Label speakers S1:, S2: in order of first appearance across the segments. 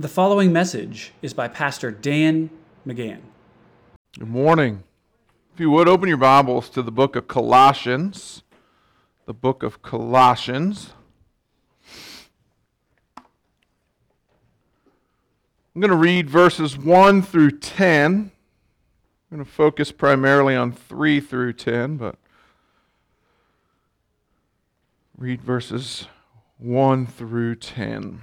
S1: The following message is by Pastor Dan Magan.
S2: Good morning. If you would open your Bibles to the book of Colossians, the book of Colossians. I'm going to read verses 1 through 10. I'm going to focus primarily on 3 through 10, but read verses 1 through 10.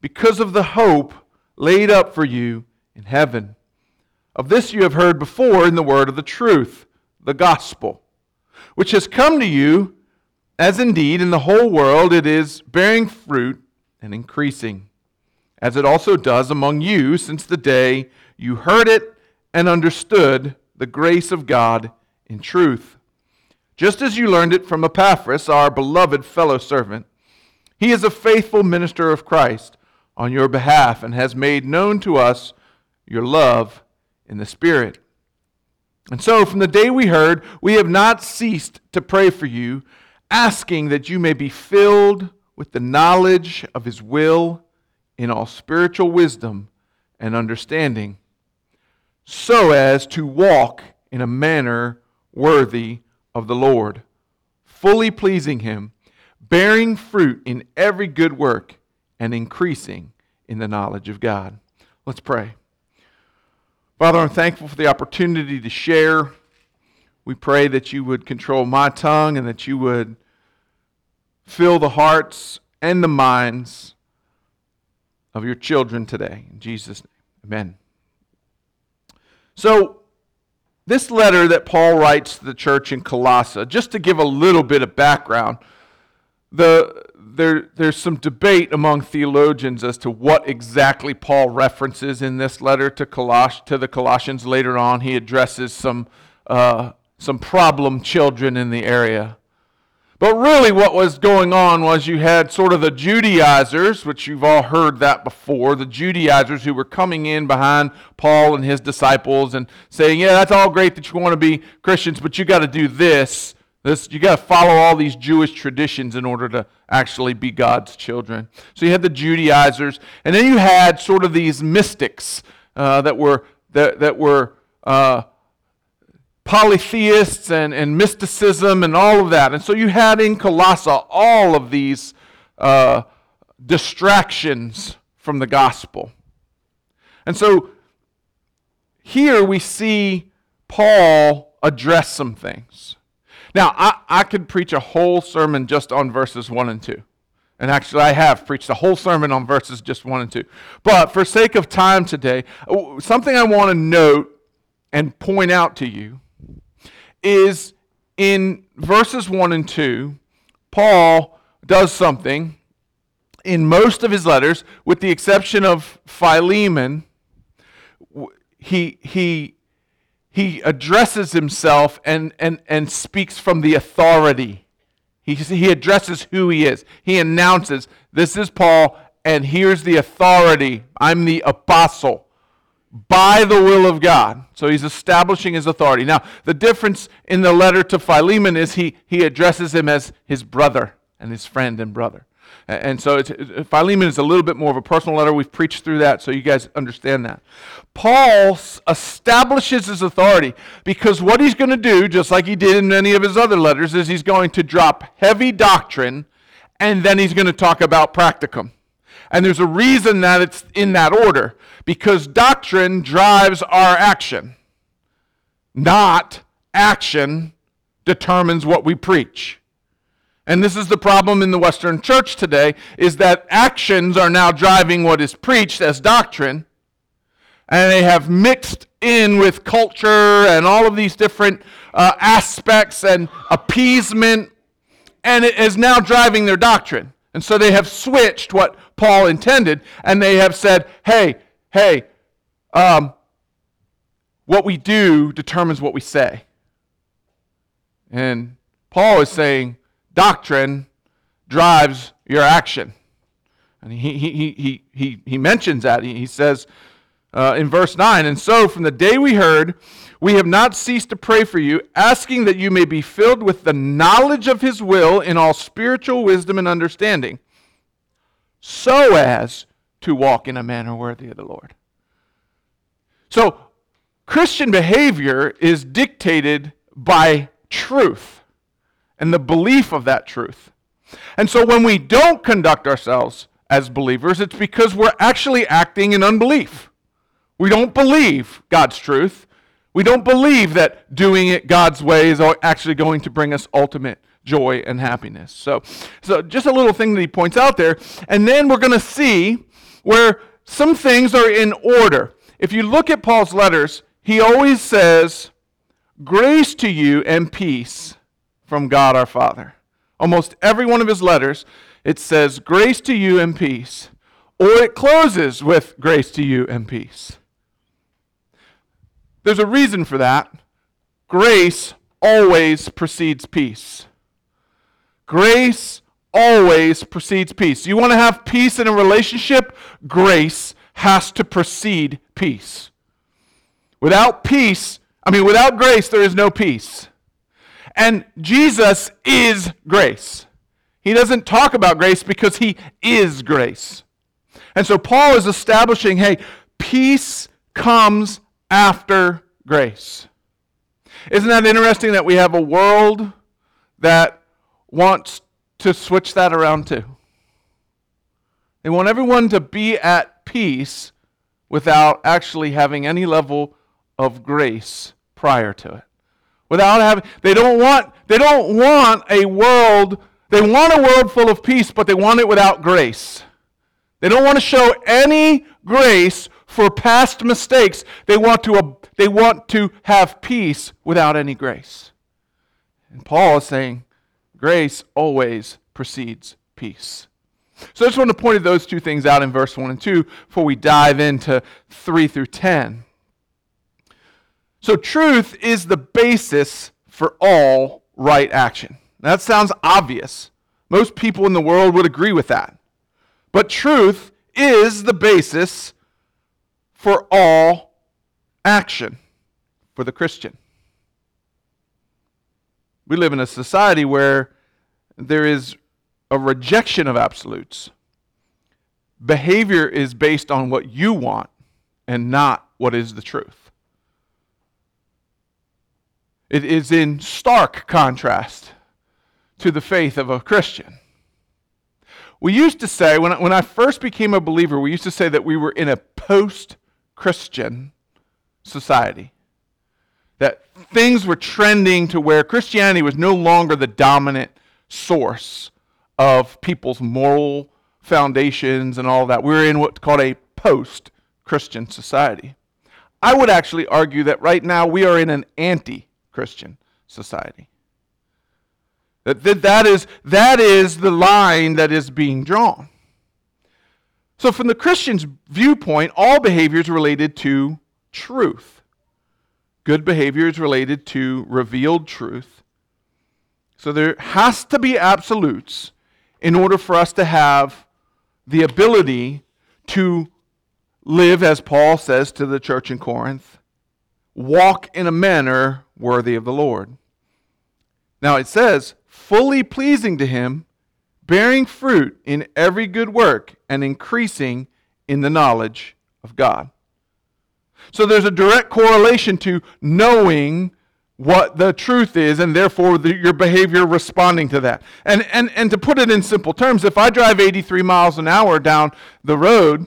S2: because of the hope laid up for you in heaven. Of this you have heard before in the word of the truth, the gospel, which has come to you, as indeed in the whole world it is bearing fruit and increasing, as it also does among you since the day you heard it and understood the grace of God in truth. Just as you learned it from Epaphras, our beloved fellow servant, he is a faithful minister of Christ on your behalf and has made known to us your love in the Spirit. And so, from the day we heard, we have not ceased to pray for you, asking that you may be filled with the knowledge of His will in all spiritual wisdom and understanding, so as to walk in a manner worthy of the Lord, fully pleasing Him, bearing fruit in every good work and increasing in the knowledge of God. Let's pray. Father, I'm thankful for the opportunity to share. We pray that you would control my tongue and that you would fill the hearts and the minds of your children today. In Jesus' name, amen. So, this letter that Paul writes to the church in Colossae, just to give a little bit of background, the, there, there's some debate among theologians as to what exactly Paul references in this letter to, Coloss- to the Colossians. Later on, he addresses some, uh, some problem children in the area. But really, what was going on was you had sort of the Judaizers, which you've all heard that before, the Judaizers who were coming in behind Paul and his disciples and saying, Yeah, that's all great that you want to be Christians, but you got to do this. This, you got to follow all these Jewish traditions in order to actually be God's children. So you had the Judaizers, and then you had sort of these mystics uh, that were that, that were uh, polytheists and, and mysticism and all of that. And so you had in Colossae all of these uh, distractions from the gospel. And so here we see Paul address some things. Now, I, I could preach a whole sermon just on verses 1 and 2. And actually, I have preached a whole sermon on verses just 1 and 2. But for sake of time today, something I want to note and point out to you is in verses 1 and 2, Paul does something in most of his letters, with the exception of Philemon. He, he he addresses himself and, and, and speaks from the authority. He, he addresses who he is. He announces, This is Paul, and here's the authority. I'm the apostle by the will of God. So he's establishing his authority. Now, the difference in the letter to Philemon is he, he addresses him as his brother and his friend and brother. And so Philemon is a little bit more of a personal letter. We've preached through that, so you guys understand that. Paul establishes his authority because what he's going to do, just like he did in many of his other letters, is he's going to drop heavy doctrine and then he's going to talk about practicum. And there's a reason that it's in that order because doctrine drives our action, not action determines what we preach. And this is the problem in the Western church today is that actions are now driving what is preached as doctrine. And they have mixed in with culture and all of these different uh, aspects and appeasement. And it is now driving their doctrine. And so they have switched what Paul intended, and they have said, hey, hey, um, what we do determines what we say. And Paul is saying doctrine drives your action. And he, he, he, he, he, mentions that. He, he says uh, in verse 9, And so from the day we heard, we have not ceased to pray for you, asking that you may be filled with the knowledge of his will in all spiritual wisdom and understanding, so as to walk in a manner worthy of the Lord. So, Christian behavior is dictated by truth and the belief of that truth. And so, when we don't conduct ourselves as believers, it's because we're actually acting in unbelief. We don't believe God's truth. We don't believe that doing it God's way is actually going to bring us ultimate joy and happiness. So, so just a little thing that he points out there. And then we're going to see where some things are in order. If you look at Paul's letters, he always says, Grace to you and peace from God our Father. Almost every one of his letters, it says, Grace to you and peace. Or it closes with, Grace to you and peace. There's a reason for that. Grace always precedes peace. Grace always precedes peace. You want to have peace in a relationship? Grace has to precede peace. Without peace, I mean, without grace, there is no peace. And Jesus is grace. He doesn't talk about grace because he is grace. And so Paul is establishing hey, peace comes after grace. Isn't that interesting that we have a world that wants to switch that around too? They want everyone to be at peace without actually having any level of grace prior to it. Without having they don't want they don't want a world they want a world full of peace but they want it without grace. They don't want to show any grace for past mistakes. They want to they want to have peace without any grace. And Paul is saying grace always precedes peace. So I just want to point those two things out in verse 1 and 2 before we dive into 3 through 10. So, truth is the basis for all right action. That sounds obvious. Most people in the world would agree with that. But truth is the basis for all action for the Christian. We live in a society where there is a rejection of absolutes. Behavior is based on what you want and not what is the truth. It is in stark contrast to the faith of a Christian. We used to say, when I, when I first became a believer, we used to say that we were in a post Christian society. That things were trending to where Christianity was no longer the dominant source of people's moral foundations and all that. We we're in what's called a post Christian society. I would actually argue that right now we are in an anti Christian society. That, that, that, is, that is the line that is being drawn. So, from the Christian's viewpoint, all behavior is related to truth. Good behavior is related to revealed truth. So, there has to be absolutes in order for us to have the ability to live, as Paul says to the church in Corinth, walk in a manner worthy of the Lord. Now it says, fully pleasing to him, bearing fruit in every good work, and increasing in the knowledge of God. So there's a direct correlation to knowing what the truth is and therefore the, your behavior responding to that. And, and, and to put it in simple terms, if I drive 83 miles an hour down the road,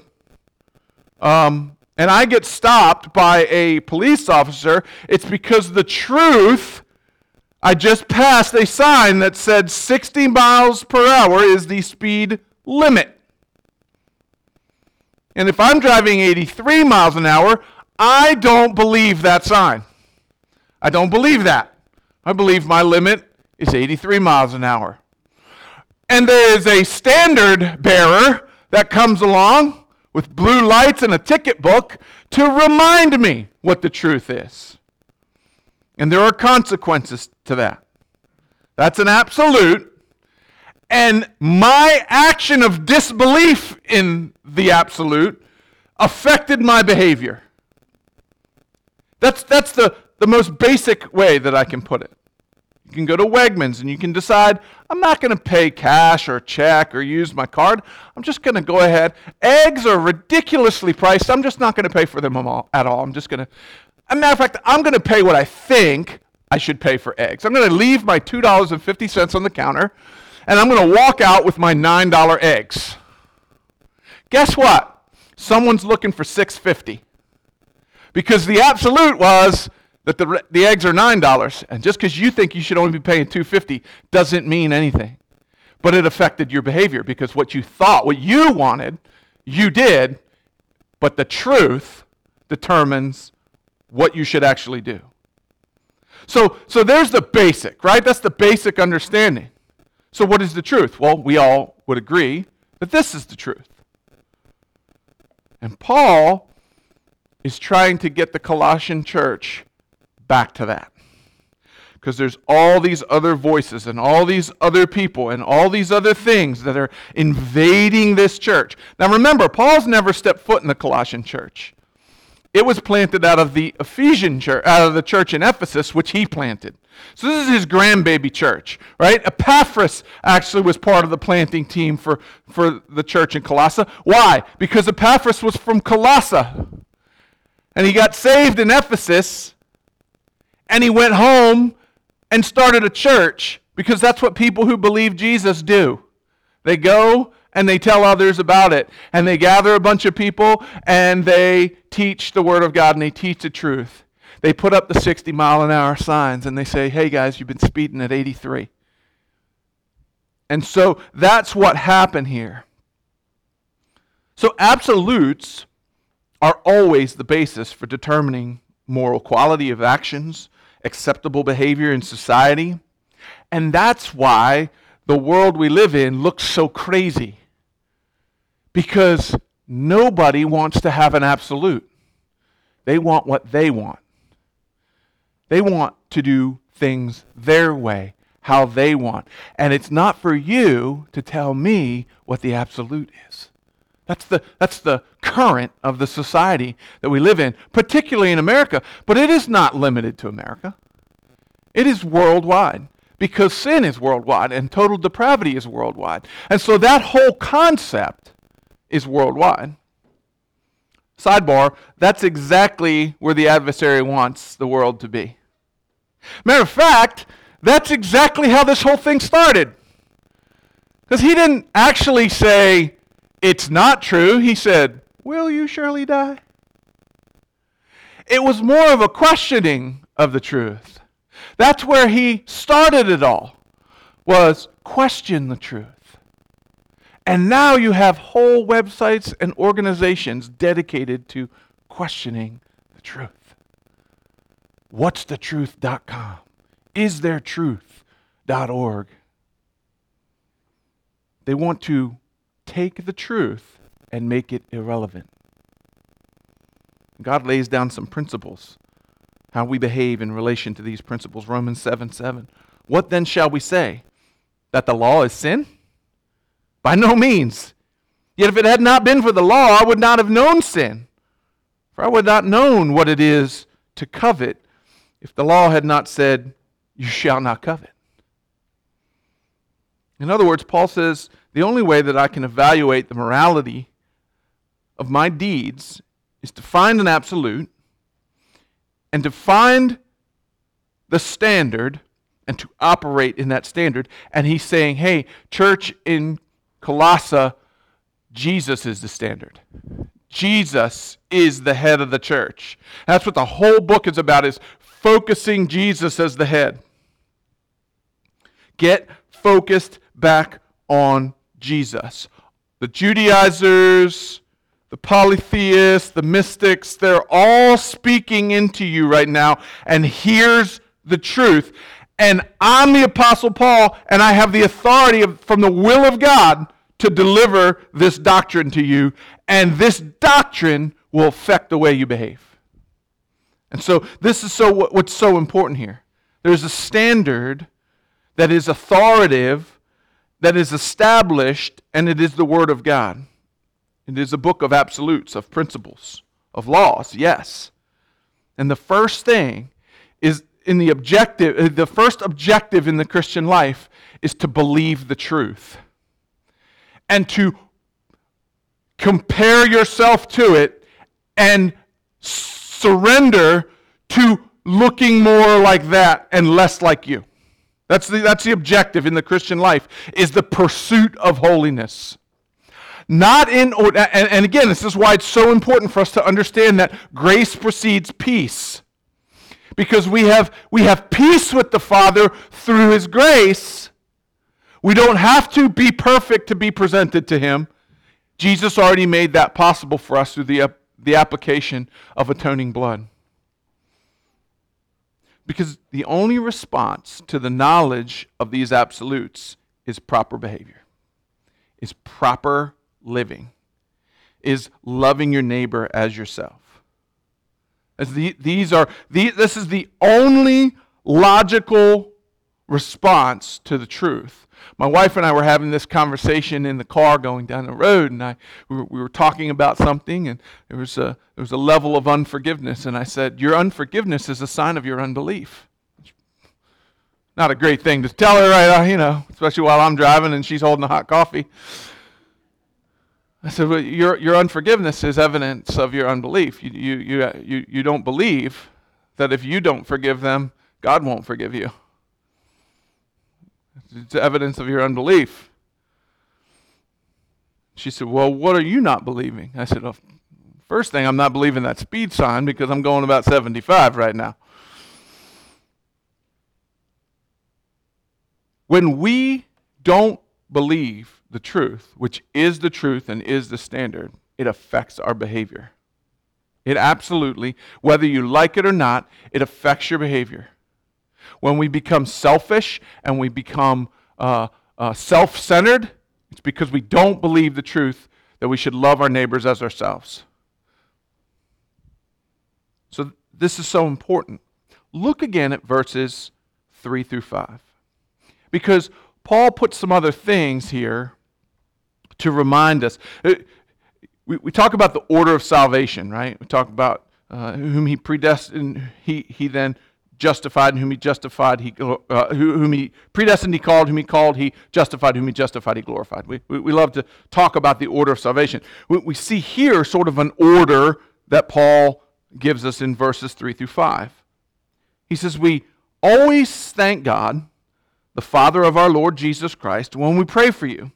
S2: um, and I get stopped by a police officer, it's because the truth, I just passed a sign that said 60 miles per hour is the speed limit. And if I'm driving 83 miles an hour, I don't believe that sign. I don't believe that. I believe my limit is 83 miles an hour. And there is a standard bearer that comes along with blue lights and a ticket book to remind me what the truth is. And there are consequences to that. That's an absolute. And my action of disbelief in the absolute affected my behavior. That's, that's the, the most basic way that I can put it. You can go to Wegmans and you can decide, I'm not going to pay cash or check or use my card. I'm just going to go ahead. Eggs are ridiculously priced. I'm just not going to pay for them at all. I'm just going to, a matter of fact, I'm going to pay what I think I should pay for eggs. I'm going to leave my $2.50 on the counter and I'm going to walk out with my $9 eggs. Guess what? Someone's looking for 650 because the absolute was that the, the eggs are $9 and just because you think you should only be paying 250 doesn't mean anything. But it affected your behavior because what you thought what you wanted you did. But the truth determines what you should actually do. So so there's the basic right? That's the basic understanding. So what is the truth? Well we all would agree that this is the truth. And paul is trying to get the colossian church back to that. Because there's all these other voices and all these other people and all these other things that are invading this church. Now remember, Paul's never stepped foot in the Colossian church. It was planted out of the Ephesian church, out of the church in Ephesus, which he planted. So this is his grandbaby church, right? Epaphras actually was part of the planting team for, for the church in Colossae. Why? Because Epaphras was from Colossae. And he got saved in Ephesus and he went home and started a church because that's what people who believe Jesus do. They go and they tell others about it, and they gather a bunch of people and they teach the Word of God and they teach the truth. They put up the 60 mile an hour signs and they say, hey guys, you've been speeding at 83. And so that's what happened here. So absolutes are always the basis for determining moral quality of actions acceptable behavior in society. And that's why the world we live in looks so crazy. Because nobody wants to have an absolute. They want what they want. They want to do things their way, how they want. And it's not for you to tell me what the absolute is. That's the, that's the current of the society that we live in, particularly in America. But it is not limited to America, it is worldwide because sin is worldwide and total depravity is worldwide. And so that whole concept is worldwide. Sidebar, that's exactly where the adversary wants the world to be. Matter of fact, that's exactly how this whole thing started. Because he didn't actually say, it's not true. He said, Will you surely die? It was more of a questioning of the truth. That's where he started it all, was question the truth. And now you have whole websites and organizations dedicated to questioning the truth. What's the truth.com? Is there truth.org? They want to take the truth and make it irrelevant. God lays down some principles, how we behave in relation to these principles. Romans 7 7. What then shall we say? That the law is sin? By no means. Yet if it had not been for the law, I would not have known sin. For I would not known what it is to covet if the law had not said, You shall not covet. In other words, Paul says the only way that I can evaluate the morality of my deeds is to find an absolute and to find the standard and to operate in that standard. And he's saying, hey, church in Colossae, Jesus is the standard. Jesus is the head of the church. That's what the whole book is about is focusing Jesus as the head. Get focused back on Jesus. The Judaizers, the polytheists, the mystics, they're all speaking into you right now. And here's the truth. And I'm the Apostle Paul, and I have the authority of, from the will of God to deliver this doctrine to you, and this doctrine will affect the way you behave. And so, this is so what's so important here. There's a standard that is authoritative, that is established, and it is the Word of God. It is a book of absolutes, of principles, of laws, yes. And the first thing is in the objective, uh, the first objective in the Christian life is to believe the truth and to compare yourself to it and surrender to looking more like that and less like you. That's the, that's the objective in the Christian life is the pursuit of holiness. Not in and, and again, this is why it's so important for us to understand that grace precedes peace. Because we have we have peace with the Father through his grace. We don't have to be perfect to be presented to him. Jesus already made that possible for us through the, the application of atoning blood. Because the only response to the knowledge of these absolutes is proper behavior, is proper living, is loving your neighbor as yourself. As the, these are, the, this is the only logical response to the truth. My wife and I were having this conversation in the car going down the road, and I, we, were, we were talking about something, and there was, a, there was a level of unforgiveness. And I said, Your unforgiveness is a sign of your unbelief. Not a great thing to tell her, right? Uh, you know, especially while I'm driving and she's holding a hot coffee. I said, well, your, your unforgiveness is evidence of your unbelief. You, you, you, you, you don't believe that if you don't forgive them, God won't forgive you. It's evidence of your unbelief. She said, Well, what are you not believing? I said, well, First thing, I'm not believing that speed sign because I'm going about 75 right now. When we don't believe the truth, which is the truth and is the standard, it affects our behavior. It absolutely, whether you like it or not, it affects your behavior. When we become selfish and we become uh, uh, self centered, it's because we don't believe the truth that we should love our neighbors as ourselves. So, this is so important. Look again at verses 3 through 5. Because Paul puts some other things here to remind us. Uh, we, we talk about the order of salvation, right? We talk about uh, whom he predestined, he, he then justified, and whom he justified, he, uh, whom he predestined, he called, whom he called, he justified, whom he justified, he glorified. We, we, we love to talk about the order of salvation. We, we see here sort of an order that Paul gives us in verses 3 through 5. He says, We always thank God, the Father of our Lord Jesus Christ, when we pray for you.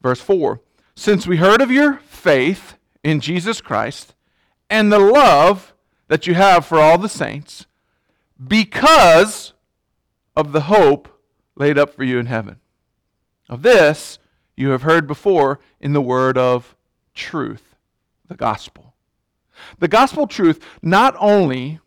S2: Verse 4 Since we heard of your faith in Jesus Christ and the love that you have for all the saints, because of the hope laid up for you in heaven. Of this you have heard before in the word of truth, the gospel. The gospel truth not only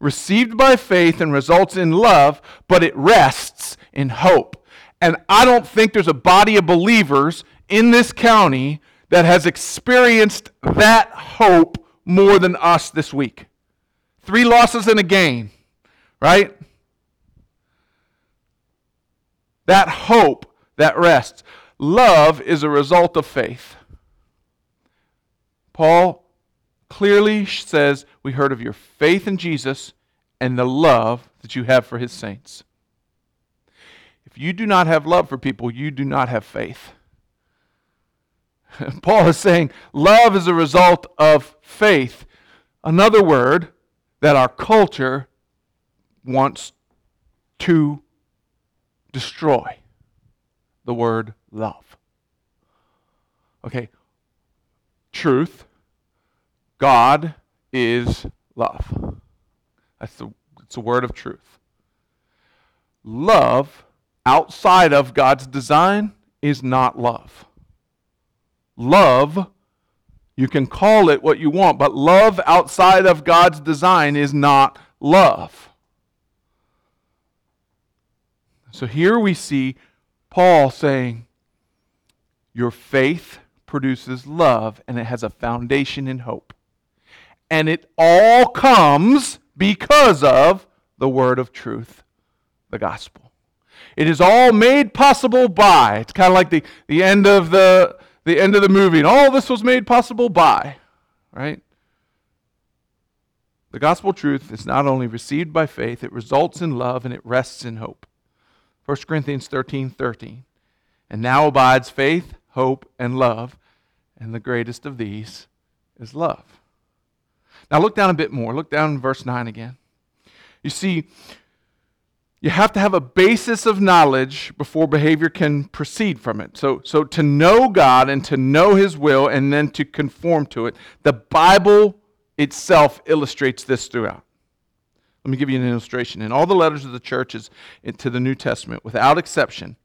S2: received by faith and results in love, but it rests in hope. And I don't think there's a body of believers in this county that has experienced that hope more than us this week. Three losses and a gain, right? That hope, that rests. Love is a result of faith. Paul clearly says, We heard of your faith in Jesus and the love that you have for his saints. If you do not have love for people, you do not have faith. Paul is saying love is a result of faith. Another word that our culture wants to destroy the word love. Okay, truth, God is love. That's the, it's a word of truth. Love outside of God's design is not love. Love you can call it what you want, but love outside of God's design is not love. So here we see Paul saying, Your faith produces love, and it has a foundation in hope. And it all comes because of the word of truth, the gospel. It is all made possible by. It's kind of like the, the end of the the end of the movie, and all this was made possible by, right? The gospel truth is not only received by faith, it results in love and it rests in hope. 1 Corinthians 13 13. And now abides faith, hope, and love, and the greatest of these is love. Now look down a bit more. Look down in verse 9 again. You see, you have to have a basis of knowledge before behavior can proceed from it. So, so to know God and to know His will and then to conform to it, the Bible itself illustrates this throughout. Let me give you an illustration. In all the letters of the churches to the New Testament, without exception,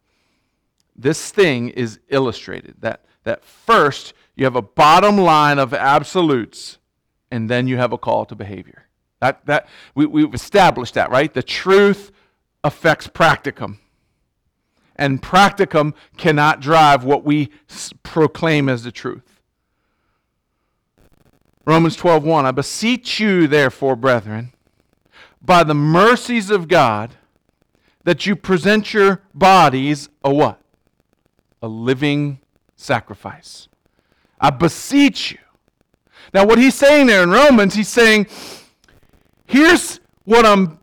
S2: this thing is illustrated. That, that first, you have a bottom line of absolutes, and then you have a call to behavior. That, that, we, we've established that, right? The truth affects practicum. And practicum cannot drive what we proclaim as the truth. Romans 12:1 I beseech you therefore brethren by the mercies of God that you present your bodies a what? A living sacrifice. I beseech you. Now what he's saying there in Romans, he's saying here's what I'm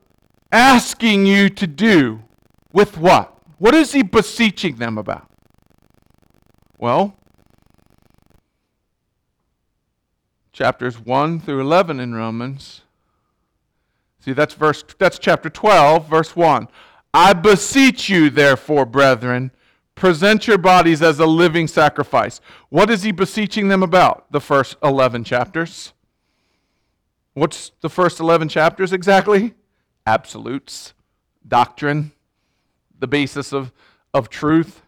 S2: asking you to do with what? What is he beseeching them about? Well, chapters 1 through 11 in Romans. See, that's verse that's chapter 12, verse 1. I beseech you therefore, brethren, present your bodies as a living sacrifice. What is he beseeching them about? The first 11 chapters. What's the first 11 chapters exactly? Absolutes, doctrine, the basis of, of truth.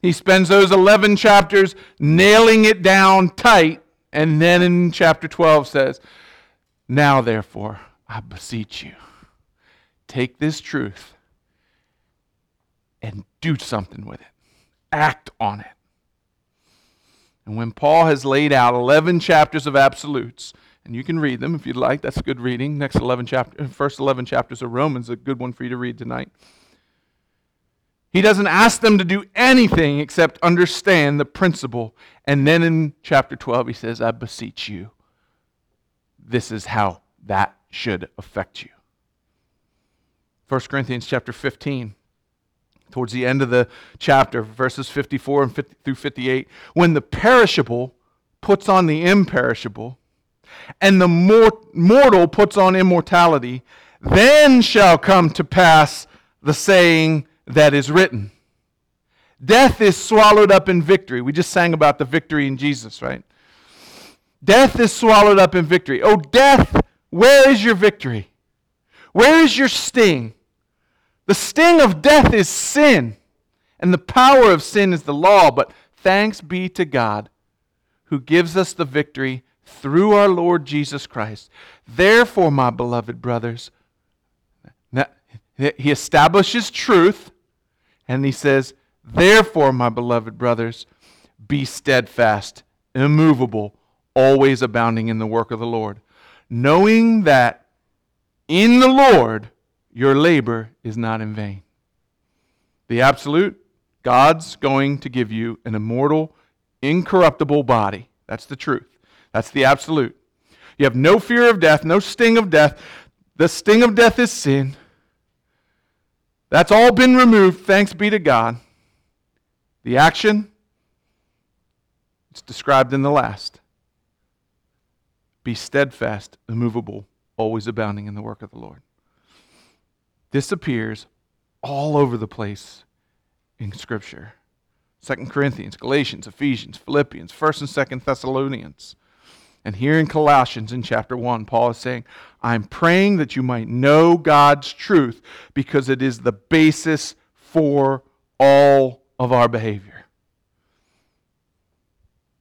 S2: He spends those 11 chapters nailing it down tight, and then in chapter 12 says, Now therefore, I beseech you, take this truth and do something with it, act on it. And when Paul has laid out 11 chapters of absolutes, and you can read them if you'd like. That's a good reading. Next 11 chapter, uh, first 11 chapters of Romans, a good one for you to read tonight. He doesn't ask them to do anything except understand the principle. And then in chapter 12, he says, I beseech you. This is how that should affect you. 1 Corinthians chapter 15, towards the end of the chapter, verses 54 and 50 through 58, when the perishable puts on the imperishable, and the mortal puts on immortality, then shall come to pass the saying that is written Death is swallowed up in victory. We just sang about the victory in Jesus, right? Death is swallowed up in victory. Oh, death, where is your victory? Where is your sting? The sting of death is sin, and the power of sin is the law. But thanks be to God who gives us the victory through our Lord Jesus Christ. Therefore, my beloved brothers, he establishes truth and he says, Therefore, my beloved brothers, be steadfast, immovable, always abounding in the work of the Lord, knowing that in the Lord your labor is not in vain. The absolute, God's going to give you an immortal, incorruptible body. That's the truth. That's the absolute. You have no fear of death, no sting of death. The sting of death is sin. That's all been removed, thanks be to God. The action, it's described in the last. Be steadfast, immovable, always abounding in the work of the Lord. This appears all over the place in Scripture. 2 Corinthians, Galatians, Ephesians, Philippians, 1st and 2nd Thessalonians. And here in Colossians in chapter 1, Paul is saying, I'm praying that you might know God's truth because it is the basis for all of our behavior.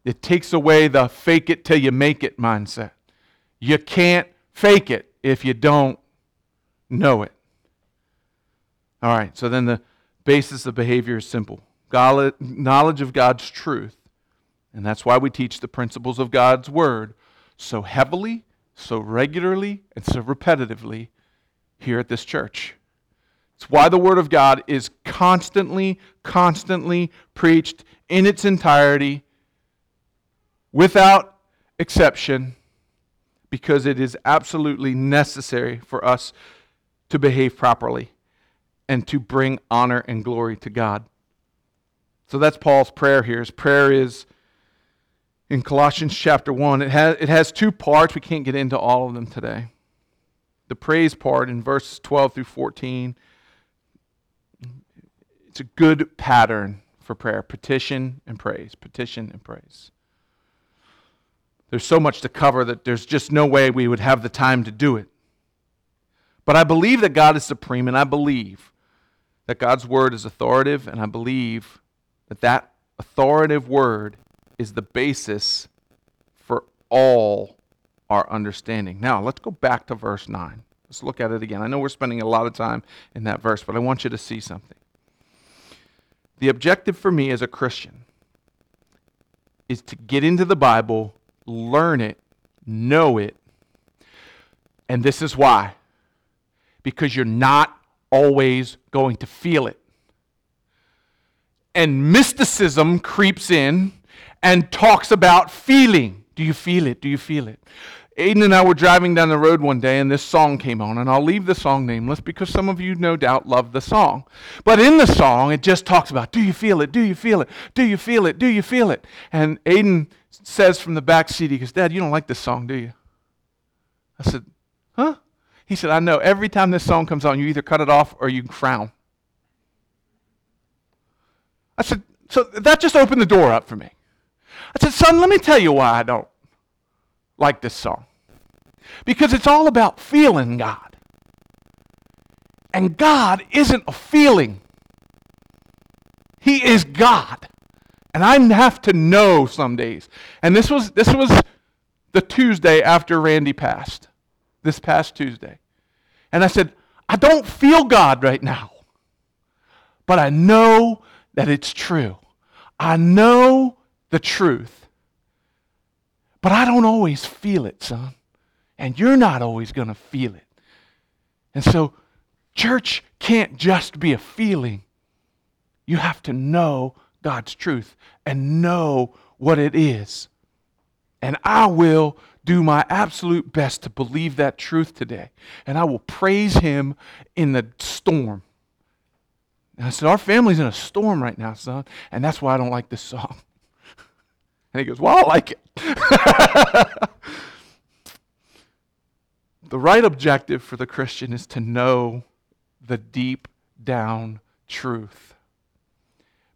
S2: It takes away the fake it till you make it mindset. You can't fake it if you don't know it. All right, so then the basis of behavior is simple knowledge of God's truth. And that's why we teach the principles of God's Word so heavily, so regularly, and so repetitively here at this church. It's why the Word of God is constantly, constantly preached in its entirety, without exception, because it is absolutely necessary for us to behave properly and to bring honor and glory to God. So that's Paul's prayer here. His prayer is in Colossians chapter 1. It has, it has two parts. We can't get into all of them today. The praise part in verses 12 through 14, it's a good pattern for prayer petition and praise, petition and praise. There's so much to cover that there's just no way we would have the time to do it. But I believe that God is supreme, and I believe that God's word is authoritative, and I believe that that authoritative word is the basis for all our understanding. Now, let's go back to verse 9. Let's look at it again. I know we're spending a lot of time in that verse, but I want you to see something. The objective for me as a Christian is to get into the Bible, learn it, know it, and this is why. Because you're not always going to feel it. And mysticism creeps in and talks about feeling. Do you feel it? Do you feel it? Aiden and I were driving down the road one day and this song came on, and I'll leave the song nameless because some of you no doubt love the song. But in the song, it just talks about, do you feel it? Do you feel it? Do you feel it? Do you feel it? And Aiden says from the back seat, he goes, Dad, you don't like this song, do you? I said, Huh? He said, I know. Every time this song comes on, you either cut it off or you frown. I said, So that just opened the door up for me. I said, Son, let me tell you why I don't like this song. Because it's all about feeling God. And God isn't a feeling, He is God. And I have to know some days. And this was, this was the Tuesday after Randy passed, this past Tuesday. And I said, I don't feel God right now, but I know that it's true. I know the truth. But I don't always feel it, son. And you're not always going to feel it. And so, church can't just be a feeling. You have to know God's truth and know what it is. And I will do my absolute best to believe that truth today. And I will praise Him in the storm. And I said, Our family's in a storm right now, son. And that's why I don't like this song. And he goes, Well, I like it. the right objective for the Christian is to know the deep down truth.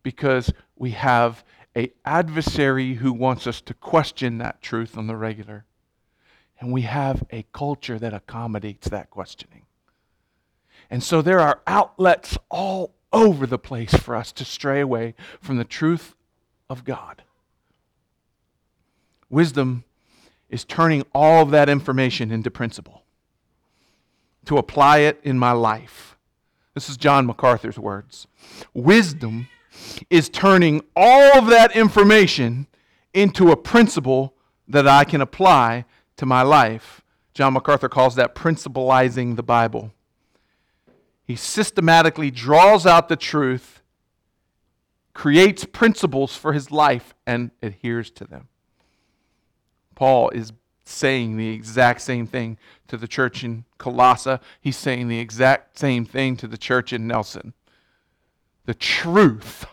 S2: Because we have a adversary who wants us to question that truth on the regular. And we have a culture that accommodates that questioning. And so there are outlets all over the place for us to stray away from the truth of God. Wisdom is turning all of that information into principle, to apply it in my life. This is John MacArthur's words. Wisdom is turning all of that information into a principle that I can apply to my life. John MacArthur calls that principalizing the Bible. He systematically draws out the truth, creates principles for his life, and adheres to them. Paul is saying the exact same thing to the church in Colossae. He's saying the exact same thing to the church in Nelson. The truth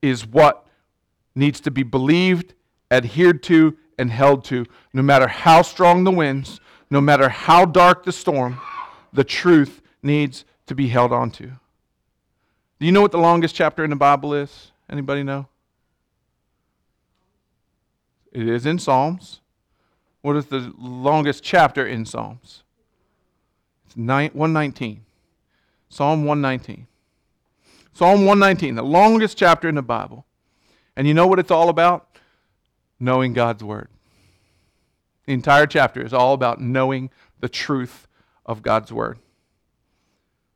S2: is what needs to be believed, adhered to, and held to. No matter how strong the winds, no matter how dark the storm, the truth needs to be held on to. Do you know what the longest chapter in the Bible is? Anybody know? It is in Psalms. What is the longest chapter in Psalms? It's 119. Psalm 119. Psalm 119, the longest chapter in the Bible. And you know what it's all about? Knowing God's Word. The entire chapter is all about knowing the truth of God's Word.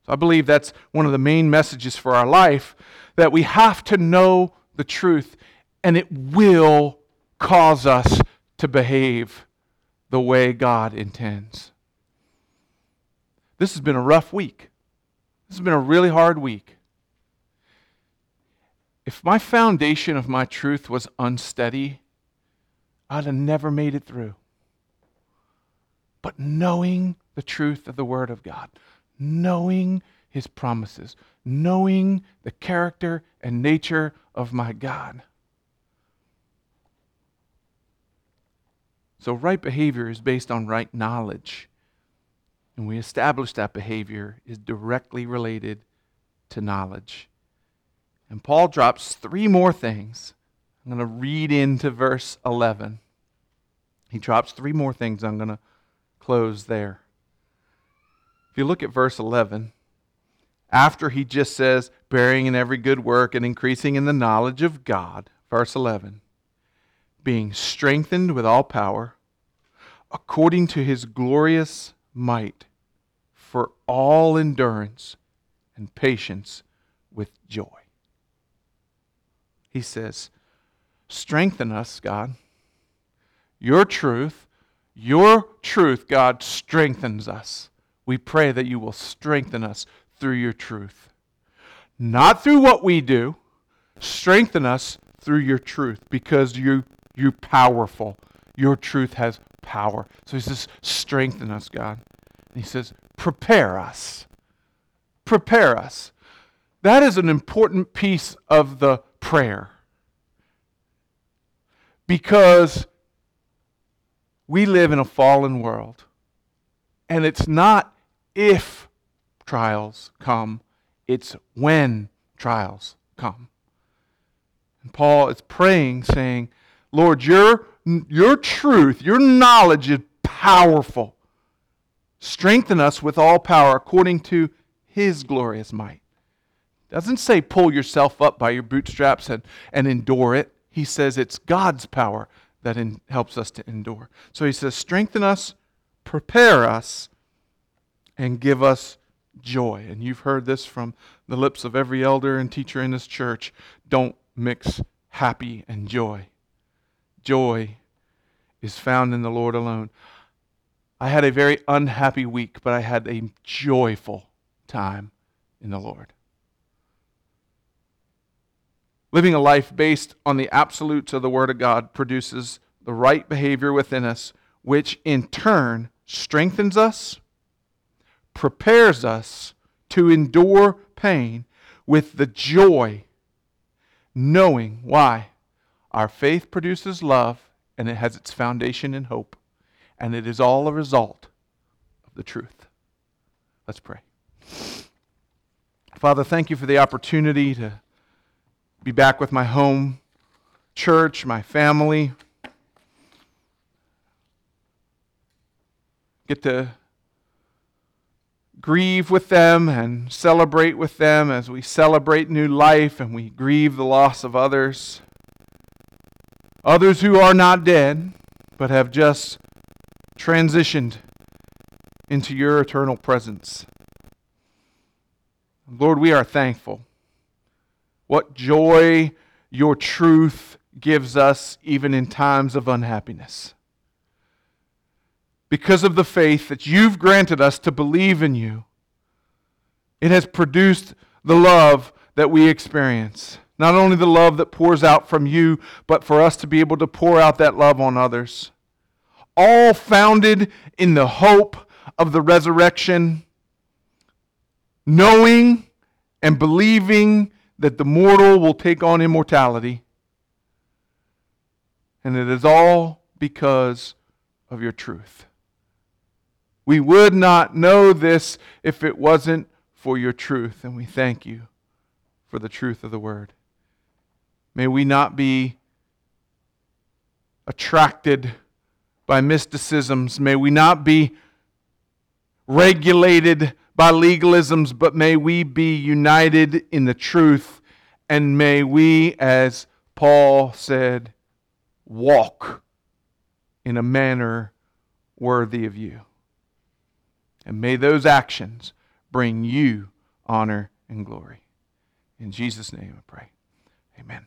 S2: So I believe that's one of the main messages for our life that we have to know the truth, and it will cause us to behave the way God intends. This has been a rough week. This has been a really hard week. If my foundation of my truth was unsteady, I'd have never made it through. But knowing the truth of the Word of God, knowing His promises, knowing the character and nature of my God. So, right behavior is based on right knowledge. And we establish that behavior is directly related to knowledge. And Paul drops three more things. I'm going to read into verse 11. He drops three more things. I'm going to close there. If you look at verse 11, after he just says, bearing in every good work and increasing in the knowledge of God, verse 11, being strengthened with all power, according to his glorious might, for all endurance and patience with joy. He says, Strengthen us, God. Your truth, your truth, God, strengthens us. We pray that you will strengthen us through your truth. Not through what we do, strengthen us through your truth because you, you're powerful. Your truth has power. So he says, strengthen us, God. And he says, prepare us. Prepare us. That is an important piece of the prayer. Because we live in a fallen world. And it's not if trials come, it's when trials come. And Paul is praying, saying, Lord, your, your truth, your knowledge is powerful. Strengthen us with all power according to his glorious might. Doesn't say pull yourself up by your bootstraps and, and endure it. He says it's God's power that in, helps us to endure. So he says, strengthen us, prepare us, and give us joy. And you've heard this from the lips of every elder and teacher in this church. Don't mix happy and joy. Joy is found in the Lord alone. I had a very unhappy week, but I had a joyful time in the Lord. Living a life based on the absolutes of the Word of God produces the right behavior within us, which in turn strengthens us, prepares us to endure pain with the joy, knowing why. Our faith produces love, and it has its foundation in hope, and it is all a result of the truth. Let's pray. Father, thank you for the opportunity to be back with my home church, my family. Get to grieve with them and celebrate with them as we celebrate new life and we grieve the loss of others. Others who are not dead, but have just transitioned into your eternal presence. Lord, we are thankful. What joy your truth gives us, even in times of unhappiness because of the faith that you've granted us to believe in you, it has produced the love that we experience. Not only the love that pours out from you, but for us to be able to pour out that love on others. All founded in the hope of the resurrection, knowing and believing that the mortal will take on immortality. And it is all because of your truth. We would not know this if it wasn't for your truth, and we thank you for the truth of the word. May we not be attracted by mysticisms. May we not be regulated by legalisms, but may we be united in the truth, and may we, as Paul said, walk in a manner worthy of you. And may those actions bring you honor, and glory. In Jesus' name I pray. Amen.